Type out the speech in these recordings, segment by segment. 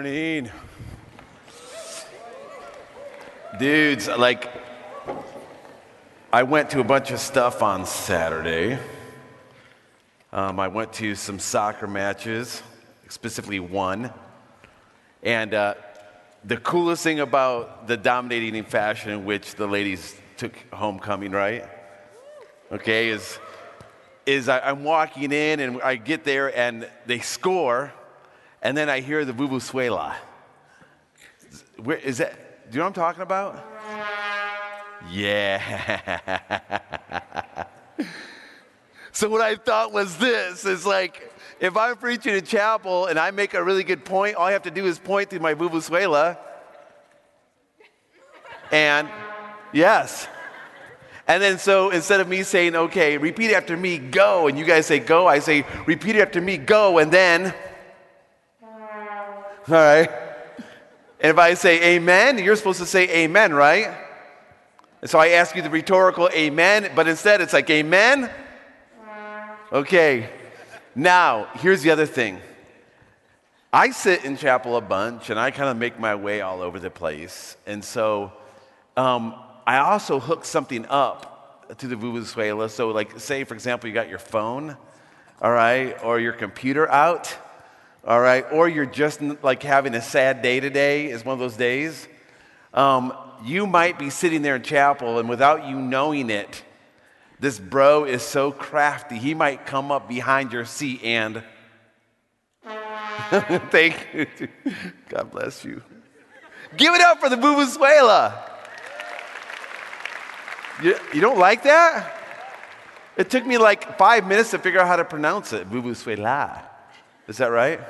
morning. Dudes, like, I went to a bunch of stuff on Saturday. Um, I went to some soccer matches, specifically one. And uh, the coolest thing about the dominating fashion in which the ladies took homecoming, right? Okay, is, is I, I'm walking in and I get there and they score, and then I hear the Vuvuzuela. Where, is that, do you know what I'm talking about? Yeah. so what I thought was this is like, if I'm preaching in chapel and I make a really good point, all I have to do is point to my Vuvuzuela. And yes. And then so instead of me saying, okay, repeat after me, go, and you guys say go, I say, repeat after me, go, and then, all right. And if I say amen, you're supposed to say amen, right? And so I ask you the rhetorical amen, but instead it's like amen. Okay. Now, here's the other thing. I sit in chapel a bunch and I kind of make my way all over the place. And so um, I also hook something up to the Vuvuzuela. So, like, say, for example, you got your phone, all right, or your computer out, all right, or you're just like having a sad day today, is one of those days. Um, you might be sitting there in chapel, and without you knowing it, this bro is so crafty, he might come up behind your seat and. Thank you. God bless you. Give it up for the Vuvuzuela. You, you don't like that? It took me like five minutes to figure out how to pronounce it. Vuvuzuela. Is that right?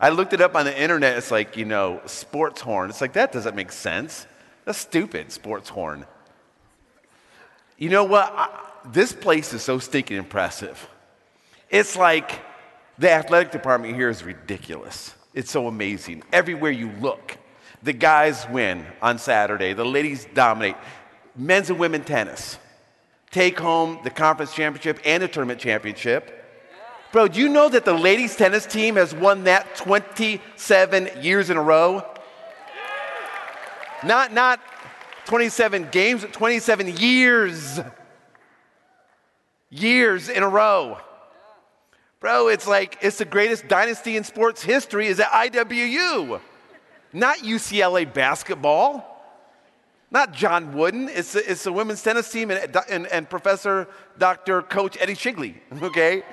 I looked it up on the internet. It's like, you know, sports horn. It's like, that doesn't make sense. That's stupid, sports horn. You know what? I, this place is so stinking impressive. It's like the athletic department here is ridiculous. It's so amazing. Everywhere you look, the guys win on Saturday, the ladies dominate. Men's and women tennis take home the conference championship and the tournament championship. Bro, do you know that the ladies' tennis team has won that 27 years in a row? Not, not 27 games, 27 years. Years in a row. Bro, it's like it's the greatest dynasty in sports history is at IWU. Not UCLA basketball. Not John Wooden. It's the, it's the women's tennis team and, and, and Professor Dr. Coach Eddie Shigley. Okay?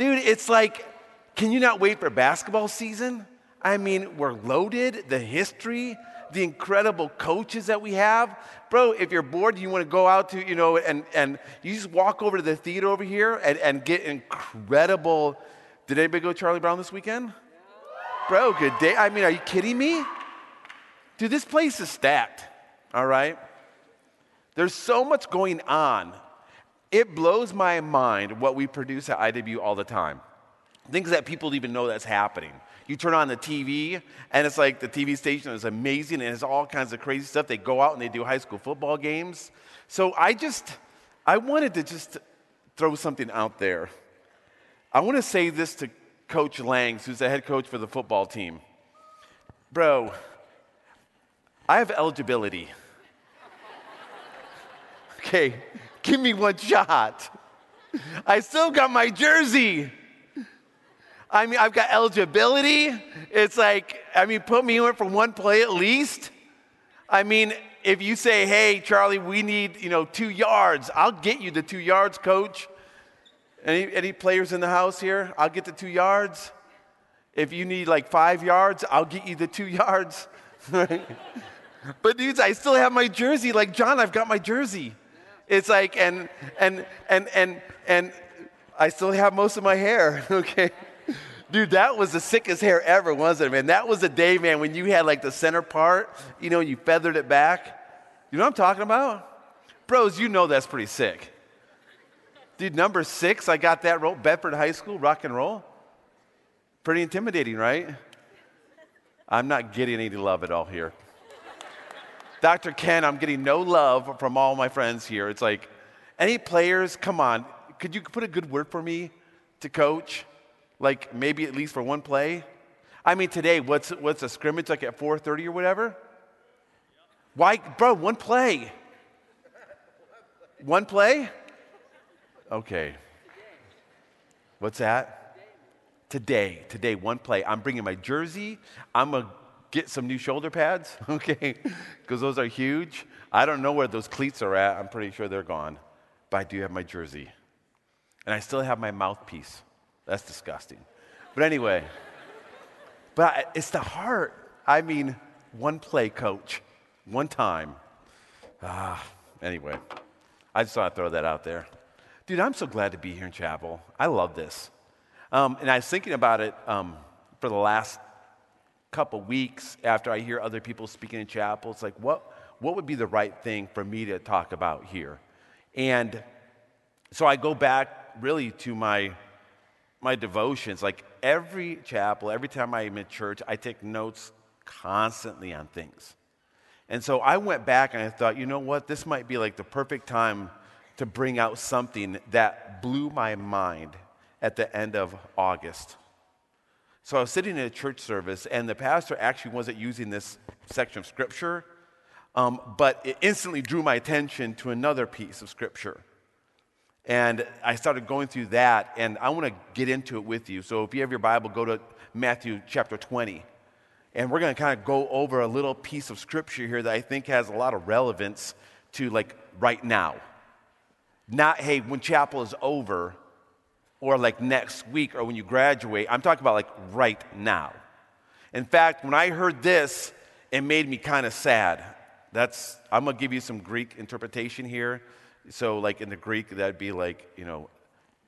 Dude, it's like, can you not wait for basketball season? I mean, we're loaded, the history, the incredible coaches that we have. Bro, if you're bored, you want to go out to, you know, and, and you just walk over to the theater over here and, and get incredible. Did anybody go Charlie Brown this weekend? Bro, good day. I mean, are you kidding me? Dude, this place is stacked, all right? There's so much going on. It blows my mind what we produce at IW all the time. Things that people even know that's happening. You turn on the TV, and it's like the TV station is amazing and it's all kinds of crazy stuff. They go out and they do high school football games. So I just, I wanted to just throw something out there. I want to say this to Coach Langs, who's the head coach for the football team. Bro, I have eligibility. Okay, give me one shot. I still got my jersey. I mean, I've got eligibility. It's like, I mean, put me in for one play at least. I mean, if you say, hey, Charlie, we need, you know, two yards, I'll get you the two yards, coach. Any, any players in the house here? I'll get the two yards. If you need like five yards, I'll get you the two yards. but dudes, I still have my jersey. Like John, I've got my jersey. It's like, and and and and and I still have most of my hair. Okay. Dude, that was the sickest hair ever, wasn't it, man? That was the day, man, when you had like the center part, you know, you feathered it back. You know what I'm talking about? Bros, you know that's pretty sick. Dude, number six, I got that role, Bedford High School, rock and roll. Pretty intimidating, right? I'm not getting any love at all here. Dr. Ken, I'm getting no love from all my friends here. It's like, any players, come on, could you put a good word for me to coach? Like maybe at least for one play? I mean, today, what's, what's a scrimmage like at 4.30 or whatever? Why, bro, one play. One play? Okay. What's that? Today, today, one play. I'm bringing my jersey. I'm to get some new shoulder pads, okay? Because those are huge. I don't know where those cleats are at. I'm pretty sure they're gone. But I do have my jersey. And I still have my mouthpiece. That's disgusting. But anyway, but it's the heart. I mean, one play, coach, one time. Ah, anyway, I just thought I'd throw that out there. Dude, I'm so glad to be here in chapel. I love this. Um, and I was thinking about it um, for the last couple weeks after I hear other people speaking in chapel. It's like, what, what would be the right thing for me to talk about here? And so I go back really to my, my devotions. Like every chapel, every time I'm in church, I take notes constantly on things. And so I went back and I thought, you know what? This might be like the perfect time to bring out something that blew my mind at the end of August. So I was sitting in a church service, and the pastor actually wasn't using this section of scripture, um, but it instantly drew my attention to another piece of scripture. And I started going through that, and I want to get into it with you. So if you have your Bible, go to Matthew chapter 20. And we're going to kind of go over a little piece of scripture here that I think has a lot of relevance to like right now. Not, hey, when chapel is over or like next week or when you graduate. I'm talking about like right now. In fact, when I heard this, it made me kind of sad. That's, I'm to give you some Greek interpretation here. So, like in the Greek, that'd be like, you know,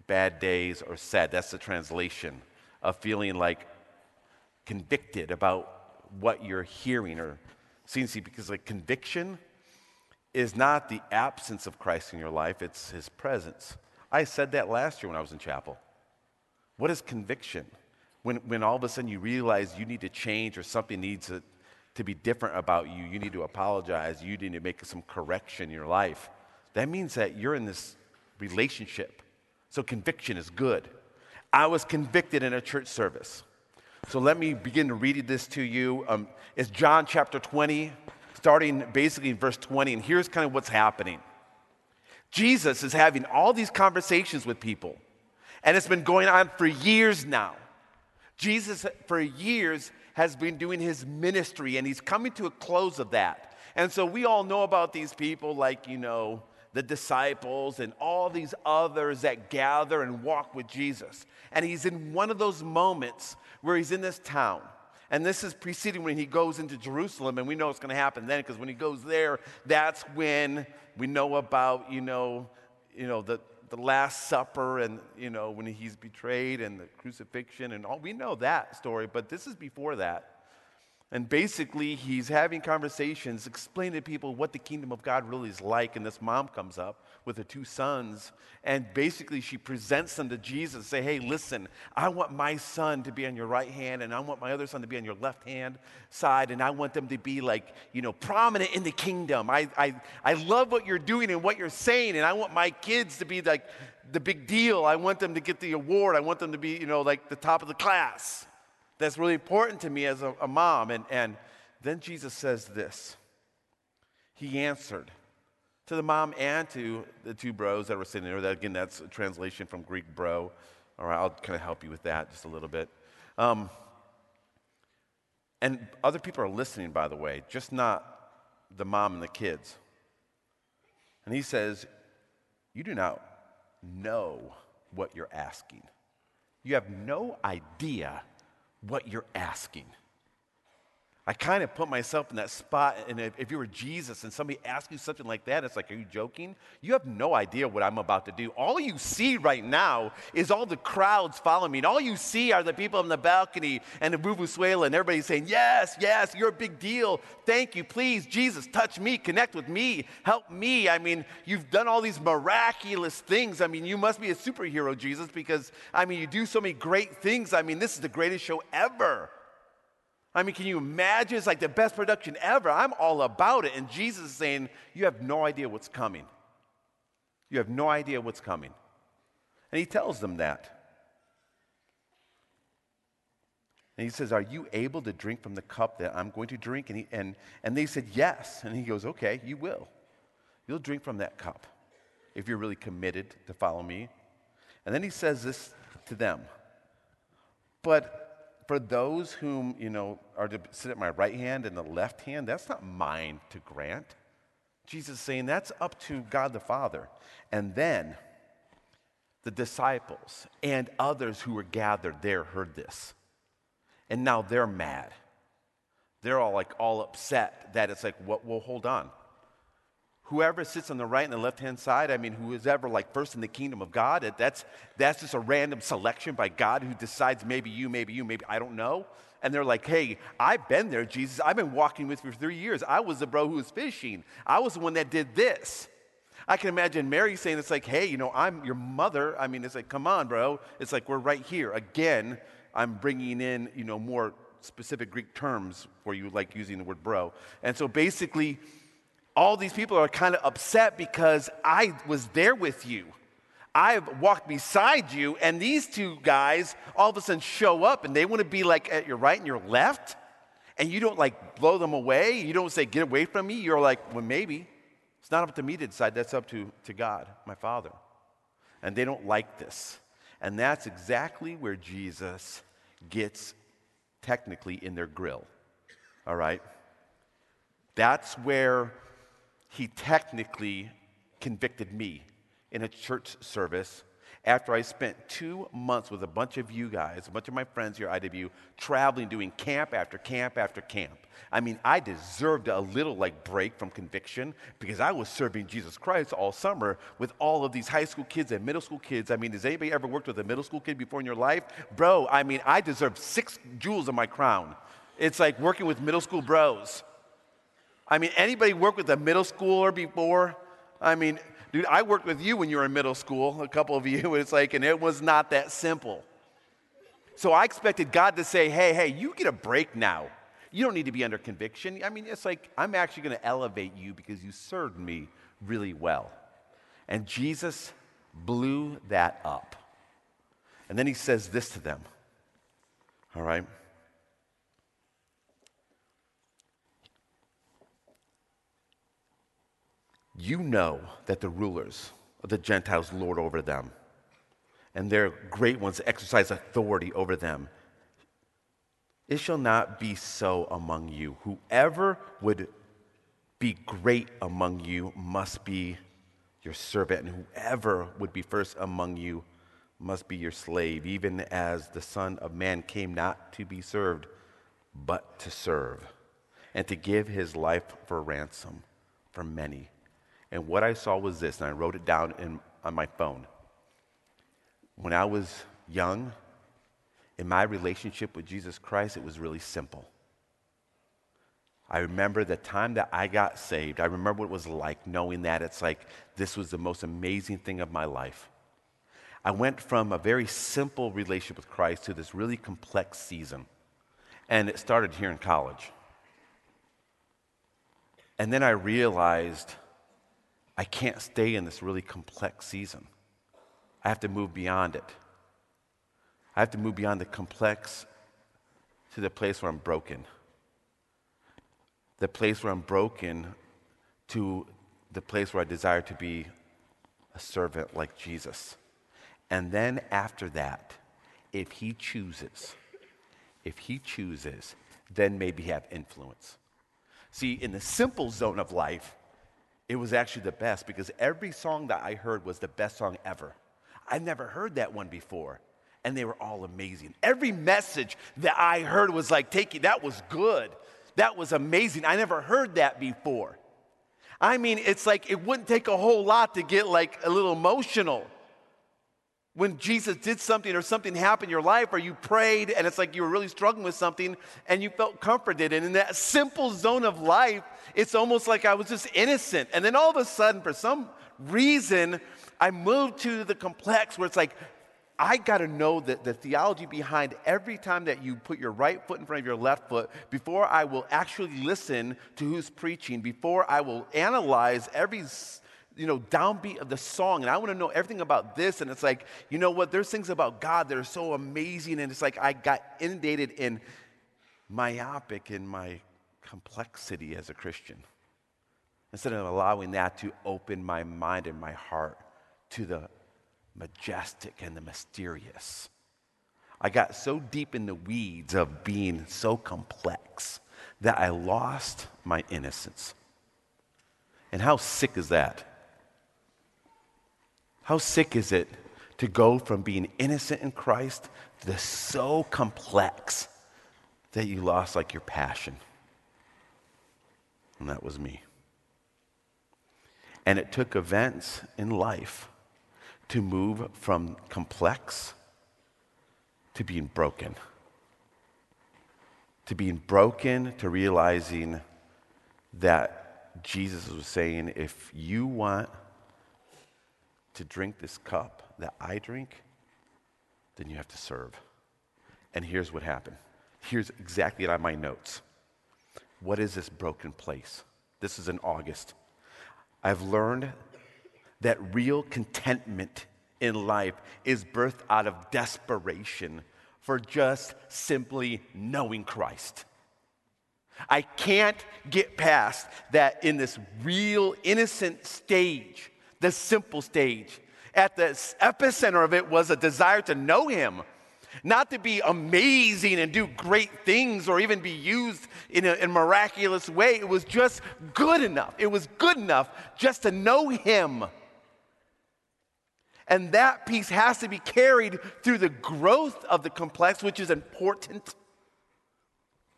bad days or sad. That's the translation of feeling like convicted about what you're hearing or seeing. See, because like conviction is not the absence of Christ in your life, it's his presence. I said that last year when I was in chapel. What is conviction? When, when all of a sudden you realize you need to change or something needs to, to be different about you, you need to apologize, you need to make some correction in your life. That means that you're in this relationship. So conviction is good. I was convicted in a church service. So let me begin to read this to you. Um, it's John chapter 20 starting basically in verse 20, and here's kind of what's happening. Jesus is having all these conversations with people, and it's been going on for years now. Jesus, for years, has been doing his ministry, and he's coming to a close of that. And so we all know about these people, like, you know, the disciples and all these others that gather and walk with Jesus. And he's in one of those moments where he's in this town and this is preceding when he goes into Jerusalem, and we know it's going to happen then because when he goes there, that's when we know about, you know, you know the, the Last Supper and, you know, when he's betrayed and the crucifixion and all. We know that story, but this is before that. And basically, he's having conversations, explaining to people what the kingdom of God really is like. And this mom comes up with her two sons, and basically, she presents them to Jesus. Say, hey, listen, I want my son to be on your right hand, and I want my other son to be on your left hand side, and I want them to be like, you know, prominent in the kingdom. I, I, I love what you're doing and what you're saying, and I want my kids to be like the big deal. I want them to get the award. I want them to be, you know, like the top of the class that's really important to me as a, a mom. And, and then Jesus says this He answered to the mom and to the two bros that were sitting there. Again, that's a translation from Greek bro. All right, I'll kind of help you with that just a little bit. Um, and other people are listening, by the way, just not the mom and the kids. And he says, You do not know what you're asking. You have no idea what you're asking. I kind of put myself in that spot, and if, if, you were Jesus and somebody asked you something like that, it's like, are you joking? You have no idea what I'm about to do. All you see right now is all the crowds following me, and all you see are the people on the balcony and the Vuvuzuela, and everybody saying, yes, yes, you're a big deal. Thank you, please, Jesus, touch me, connect with me, help me. I mean, you've done all these miraculous things. I mean, you must be a superhero, Jesus, because, I mean, you do so many great things. I mean, this is the greatest show ever. I mean, can you imagine? It's like the best production ever. I'm all about it. And Jesus is saying, You have no idea what's coming. You have no idea what's coming. And he tells them that. And he says, Are you able to drink from the cup that I'm going to drink? And, he, and, and they said, Yes. And he goes, Okay, you will. You'll drink from that cup if you're really committed to follow me. And then he says this to them. But for those whom, you know, are to sit at my right hand and the left hand, that's not mine to grant. Jesus saying that's up to God the Father. And then the disciples and others who were gathered there heard this. And now they're mad. They're all like all upset that it's like, what, well, hold on. Whoever sits on the right and the left hand side, I mean, who is ever like first in the kingdom of God, that's, that's just a random selection by God who decides maybe you, maybe you, maybe I don't know. And they're like, hey, I've been there, Jesus. I've been walking with you for three years. I was the bro who was fishing, I was the one that did this. I can imagine Mary saying, It's like, hey, you know, I'm your mother. I mean, it's like, come on, bro. It's like, we're right here. Again, I'm bringing in, you know, more specific Greek terms for you, like using the word bro. And so basically, all these people are kind of upset because I was there with you. I've walked beside you, and these two guys all of a sudden show up and they want to be like at your right and your left, and you don't like blow them away. You don't say, Get away from me. You're like, Well, maybe. It's not up to me to decide, that's up to, to God, my Father. And they don't like this. And that's exactly where Jesus gets technically in their grill. All right? That's where he technically convicted me in a church service after I spent two months with a bunch of you guys, a bunch of my friends here at IW, traveling, doing camp after camp after camp. I mean, I deserved a little like break from conviction because I was serving Jesus Christ all summer with all of these high school kids and middle school kids. I mean, has anybody ever worked with a middle school kid before in your life? Bro, I mean, I deserve six jewels of my crown. It's like working with middle school bros. I mean, anybody work with a middle schooler before? I mean, Dude, I worked with you when you were in middle school, a couple of you. It's like, and it was not that simple. So I expected God to say, hey, hey, you get a break now. You don't need to be under conviction. I mean, it's like, I'm actually going to elevate you because you served me really well. And Jesus blew that up. And then he says this to them. All right? You know that the rulers of the Gentiles lord over them, and their great ones exercise authority over them. It shall not be so among you. Whoever would be great among you must be your servant, and whoever would be first among you must be your slave, even as the Son of Man came not to be served, but to serve, and to give his life for ransom for many. And what I saw was this, and I wrote it down in, on my phone. When I was young, in my relationship with Jesus Christ, it was really simple. I remember the time that I got saved. I remember what it was like knowing that it's like this was the most amazing thing of my life. I went from a very simple relationship with Christ to this really complex season. And it started here in college. And then I realized I can't stay in this really complex season. I have to move beyond it. I have to move beyond the complex to the place where I'm broken. The place where I'm broken to the place where I desire to be a servant like Jesus. And then after that, if he chooses, if he chooses, then maybe have influence. See, in the simple zone of life, it was actually the best because every song that I heard was the best song ever. I never heard that one before, and they were all amazing. Every message that I heard was like, taking that was good. That was amazing. I never heard that before. I mean, it's like it wouldn't take a whole lot to get like a little emotional when Jesus did something or something happened in your life or you prayed and it's like you were really struggling with something and you felt comforted. And in that simple zone of life, it's almost like I was just innocent. And then all of a sudden, for some reason, I moved to the complex where it's like, I got to know that the theology behind every time that you put your right foot in front of your left foot before I will actually listen to who's preaching, before I will analyze every you know, downbeat of the song, and I want to know everything about this. And it's like, you know what? There's things about God that are so amazing, and it's like I got inundated in myopic in my complexity as a Christian. Instead of allowing that to open my mind and my heart to the majestic and the mysterious. I got so deep in the weeds of being so complex that I lost my innocence. And how sick is that? How sick is it to go from being innocent in Christ to so complex that you lost like your passion? And that was me. And it took events in life to move from complex to being broken. To being broken, to realizing that Jesus was saying, if you want to drink this cup that I drink, then you have to serve. And here's what happened. Here's exactly on my notes. What is this broken place? This is in August. I've learned that real contentment in life is birthed out of desperation for just simply knowing Christ. I can't get past that in this real innocent stage, the simple stage. At the epicenter of it was a desire to know Him, not to be amazing and do great things or even be used in a, in a miraculous way. It was just good enough. It was good enough just to know Him. And that piece has to be carried through the growth of the complex, which is important.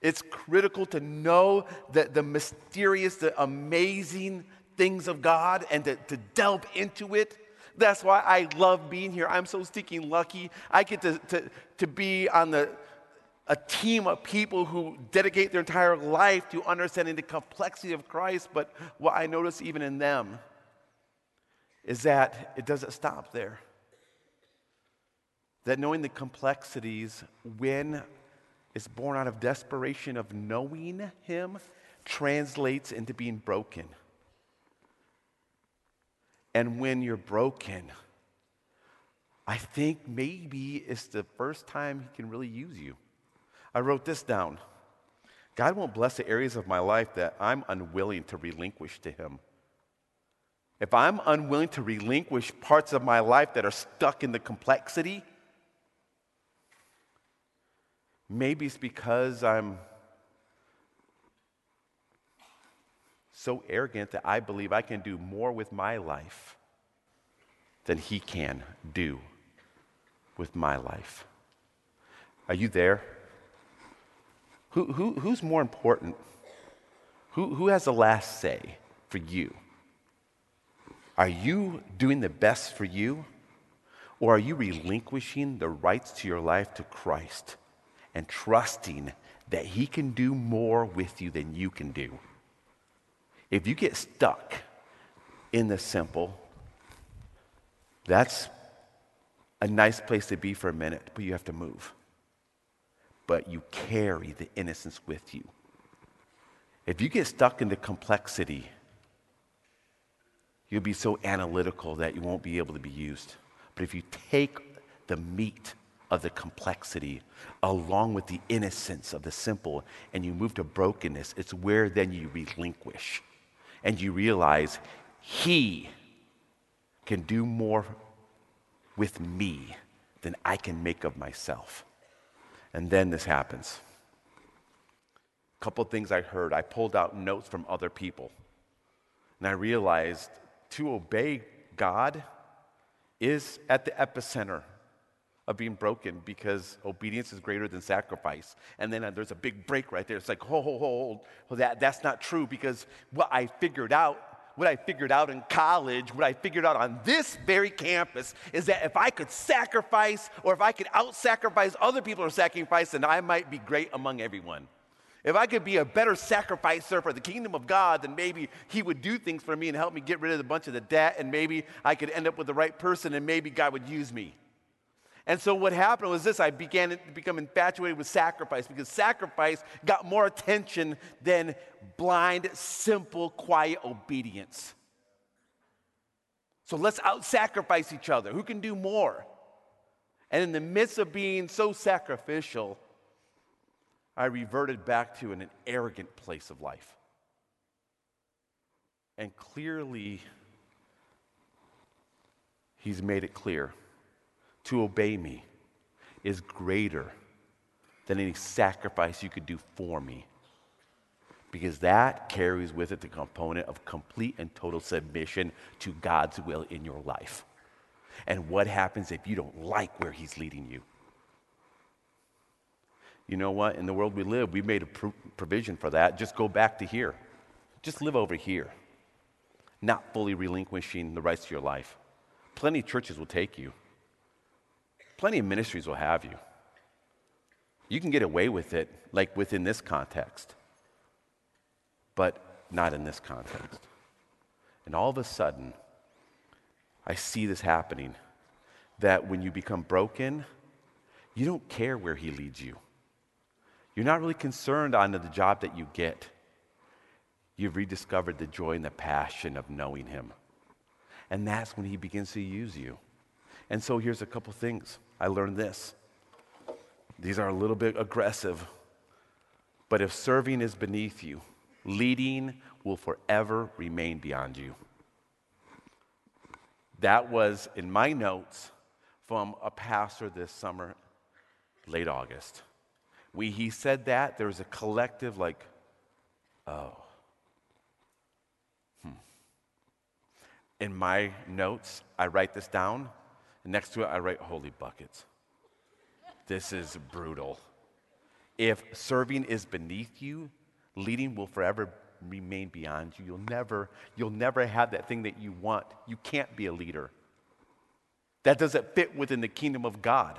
It's critical to know that the mysterious, the amazing things of God and to, to delve into it. That's why I love being here. I'm so stinking lucky. I get to, to, to be on the, a team of people who dedicate their entire life to understanding the complexity of Christ. But what I notice even in them is that it doesn't stop there. That knowing the complexities, when it's born out of desperation of knowing Him, translates into being broken. And when you're broken, I think maybe it's the first time He can really use you. I wrote this down God won't bless the areas of my life that I'm unwilling to relinquish to Him. If I'm unwilling to relinquish parts of my life that are stuck in the complexity, maybe it's because I'm so arrogant that I believe I can do more with my life than he can do with my life. Are you there? Who, who, who's more important? Who, who has the last say for you? Are you doing the best for you? Or are you relinquishing the rights to your life to Christ and trusting that He can do more with you than you can do? If you get stuck in the simple, that's a nice place to be for a minute, but you have to move. But you carry the innocence with you. If you get stuck in the complexity, You'll be so analytical that you won't be able to be used. But if you take the meat of the complexity along with the innocence of the simple and you move to brokenness, it's where then you relinquish and you realize He can do more with me than I can make of myself. And then this happens. A couple things I heard. I pulled out notes from other people. And I realized to obey God is at the epicenter of being broken because obedience is greater than sacrifice. And then uh, there's a big break right there. It's like, hold, hold, hold. That, that's not true because what I figured out, what I figured out in college, what I figured out on this very campus is that if I could sacrifice or if I could out sacrifice other people are sacrificing, then I might be great among everyone. If I could be a better sacrificer for the kingdom of God, then maybe He would do things for me and help me get rid of a bunch of the debt, and maybe I could end up with the right person, and maybe God would use me. And so what happened was this I began to become infatuated with sacrifice because sacrifice got more attention than blind, simple, quiet obedience. So let's out sacrifice each other. Who can do more? And in the midst of being so sacrificial, I reverted back to an arrogant place of life. And clearly, he's made it clear to obey me is greater than any sacrifice you could do for me. Because that carries with it the component of complete and total submission to God's will in your life. And what happens if you don't like where He's leading you? You know what? In the world we live, we made a provision for that. Just go back to here. Just live over here, not fully relinquishing the rights to your life. Plenty of churches will take you, plenty of ministries will have you. You can get away with it, like within this context, but not in this context. And all of a sudden, I see this happening that when you become broken, you don't care where He leads you. You're not really concerned on the job that you get. You've rediscovered the joy and the passion of knowing Him. And that's when He begins to use you. And so here's a couple things. I learned this. These are a little bit aggressive, but if serving is beneath you, leading will forever remain beyond you. That was in my notes from a pastor this summer, late August. We, he said that, there was a collective, like, oh. Hmm. In my notes, I write this down, next to it, I write holy buckets. This is brutal. If serving is beneath you, leading will forever remain beyond you. You'll never, you'll never have that thing that you want. You can't be a leader. That doesn't fit within the kingdom of God.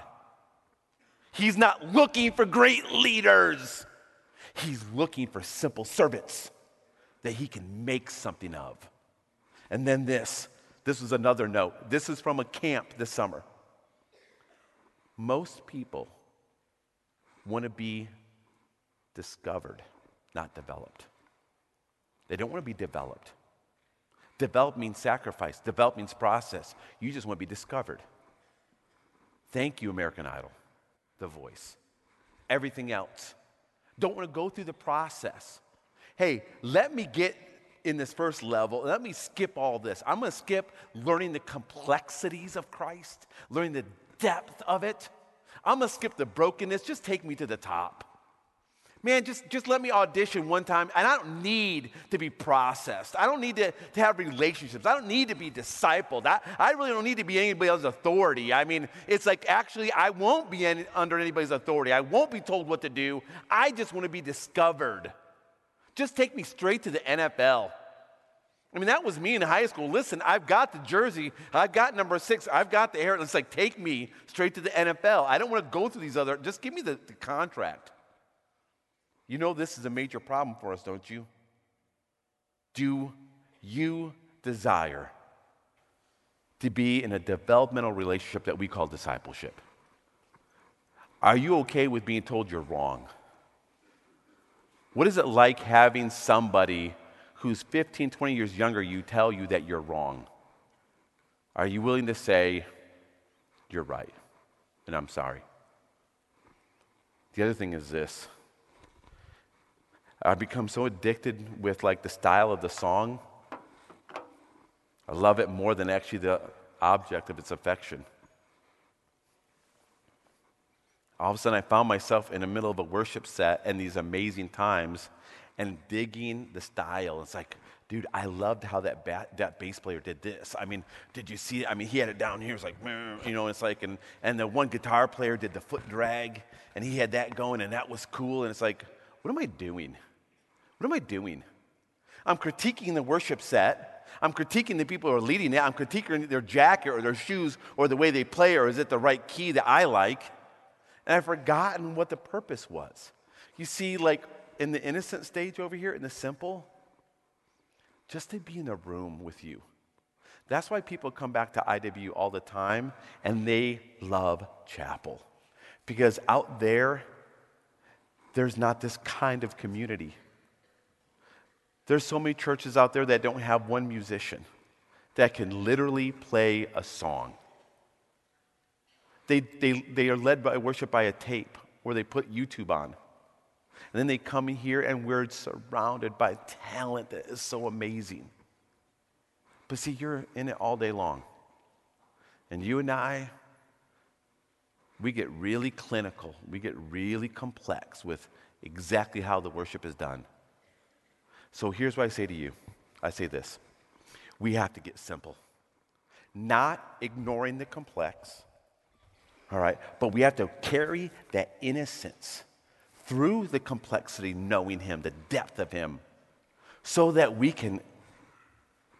He's not looking for great leaders. He's looking for simple servants that he can make something of. And then this this was another note. This is from a camp this summer. Most people want to be discovered, not developed. They don't want to be developed. Develop means sacrifice, develop means process. You just want to be discovered. Thank you, American Idol the voice. Everything else. Don't want to go through the process. Hey, let me get in this first level. Let me skip all this. I'm going to skip learning the complexities of Christ, learning the depth of it. I'm going to skip the brokenness. Just take me to the top man, just, just let me audition one time. And I don't need to be processed. I don't need to, to have relationships. I don't need to be discipled. I, I really don't need to be anybody else's authority. I mean, it's like actually, I won't be any, under anybody's authority. I won't be told what to do. I just want to be discovered. Just take me straight to the NFL. I mean, that was me in high school. Listen, I've got the jersey, I've got number six, I've got the hair. It's like, take me straight to the NFL. I don't want to go through these other, just give me the, the contract. You know this is a major problem for us, don't you? Do you desire to be in a developmental relationship that we call discipleship? Are you okay with being told you're wrong? What is it like having somebody who's 15, 20 years younger you tell you that you're wrong? Are you willing to say, you're right, and I'm sorry? The other thing is this I've become so addicted with like the style of the song. I love it more than actually the object of its affection. All of a sudden, I found myself in the middle of a worship set and these amazing times and digging the style. It's like, dude, I loved how that, ba- that bass player did this. I mean, did you see it? I mean, he had it down here. It's like, you know, it's like, and, and the one guitar player did the foot drag and he had that going and that was cool. And it's like, what am I doing? What am I doing? I'm critiquing the worship set. I'm critiquing the people who are leading it. I'm critiquing their jacket or their shoes or the way they play or is it the right key that I like? And I've forgotten what the purpose was. You see, like in the innocent stage over here, in the simple, just to be in a room with you. That's why people come back to IW all the time and they love chapel. Because out there, there's not this kind of community. There's so many churches out there that don't have one musician. that can literally play a song. They, they, they are led by worship by a tape or they put YouTube on. And then they come in here and we're surrounded by talent that is so amazing. But see, you're in it all day long. And you and I, we get really clinical, we get really complex with exactly how the worship is done. So here's what I say to you I say this we have to get simple, not ignoring the complex, all right, but we have to carry that innocence through the complexity, knowing Him, the depth of Him, so that we can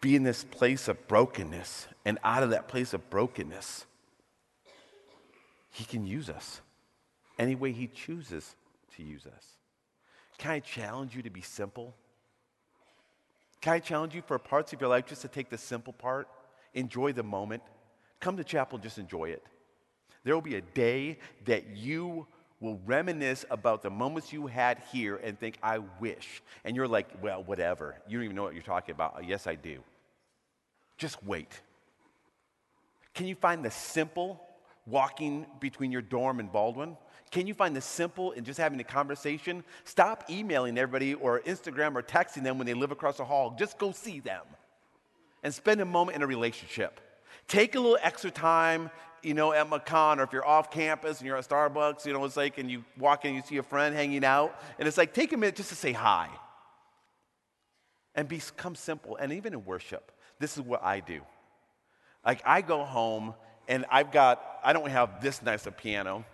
be in this place of brokenness. And out of that place of brokenness, He can use us any way He chooses to use us. Can I challenge you to be simple? Can I challenge you for parts of your life just to take the simple part? Enjoy the moment. Come to chapel and just enjoy it. There will be a day that you will reminisce about the moments you had here and think, I wish. And you're like, well, whatever. You don't even know what you're talking about. Uh, yes, I do. Just wait. Can you find the simple walking between your dorm and Baldwin? Can you find the simple in just having a conversation? Stop emailing everybody or Instagram or texting them when they live across the hall. Just go see them and spend a moment in a relationship. Take a little extra time you know, at McConn, or if you're off campus and you're at Starbucks, you know, it's like, and you walk in, you see a friend hanging out, and it's like, take a minute just to say hi and become simple. And even in worship, this is what I do. Like, I go home and I've got, I don't have this nice a piano,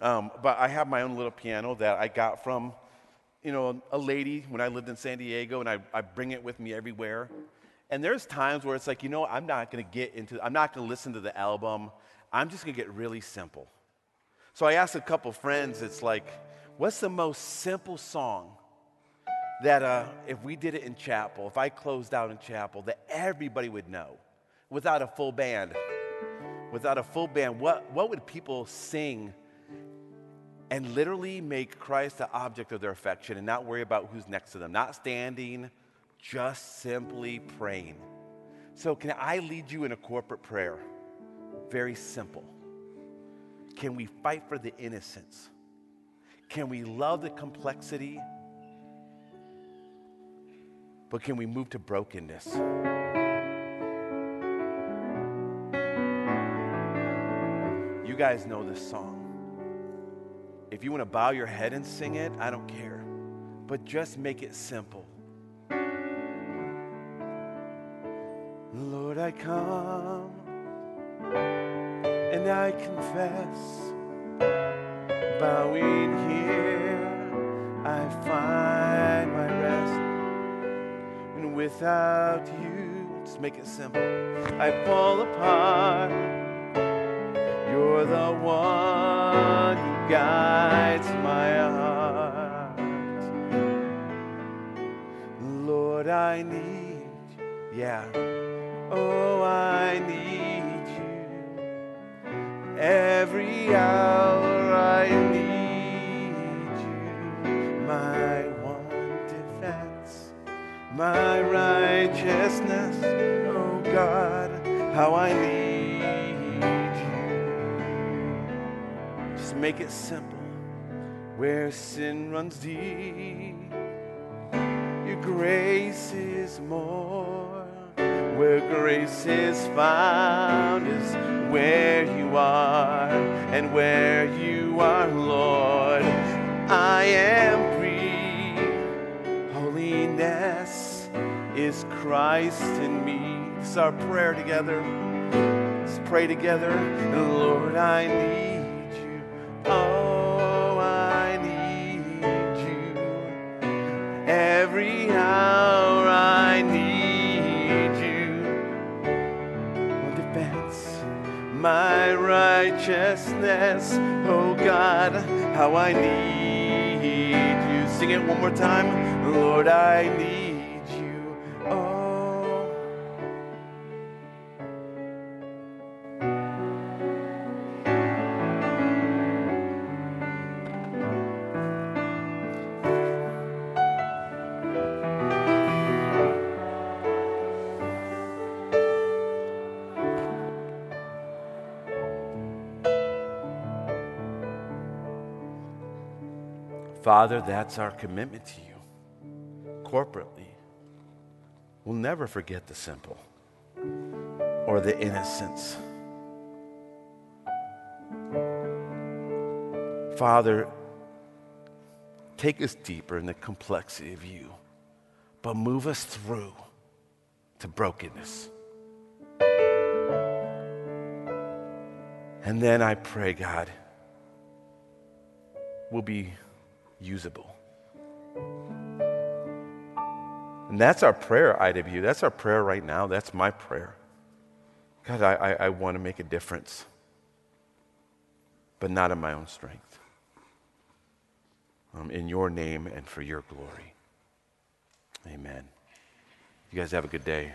um, but I have my own little piano that I got from, you know, a lady when I lived in San Diego, and I, I bring it with me everywhere. And there's times where it's like, you know, I'm not going to get into, I'm not going to listen to the album. I'm just going to get really simple. So I asked a couple friends, it's like, what's the most simple song that uh, if we did it in chapel, if I closed out in chapel, that everybody would know without a full band? Without a full band, what, what would people sing and literally make Christ the object of their affection and not worry about who's next to them, not standing, just simply praying. So, can I lead you in a corporate prayer? Very simple. Can we fight for the innocence? Can we love the complexity? But can we move to brokenness? You guys know this song. If you want to bow your head and sing it, I don't care. But just make it simple. Lord, I come and I confess, bowing here, I find my rest. And without you, let's make it simple, I fall apart. You're the one who guides my heart. Lord, I need, yeah. Hour I need you. My one defense, my righteousness. Oh, God, how I need you. Just make it simple. Where sin runs deep, your grace is more where grace is found is where you are, and where you are, Lord, I am free. Holiness is Christ in me. This is our prayer together. Let's pray together. Lord, I need righteousness. Oh God, how I need you. Sing it one more time. Lord, I need Father, that's our commitment to you corporately. We'll never forget the simple or the innocence. Father, take us deeper in the complexity of you, but move us through to brokenness. And then I pray, God, we'll be usable. And that's our prayer, IW. That's our prayer right now. That's my prayer. God, I, I, I want to make a difference, but not in my own strength. Um, in your name and for your glory. Amen. You guys have a good day.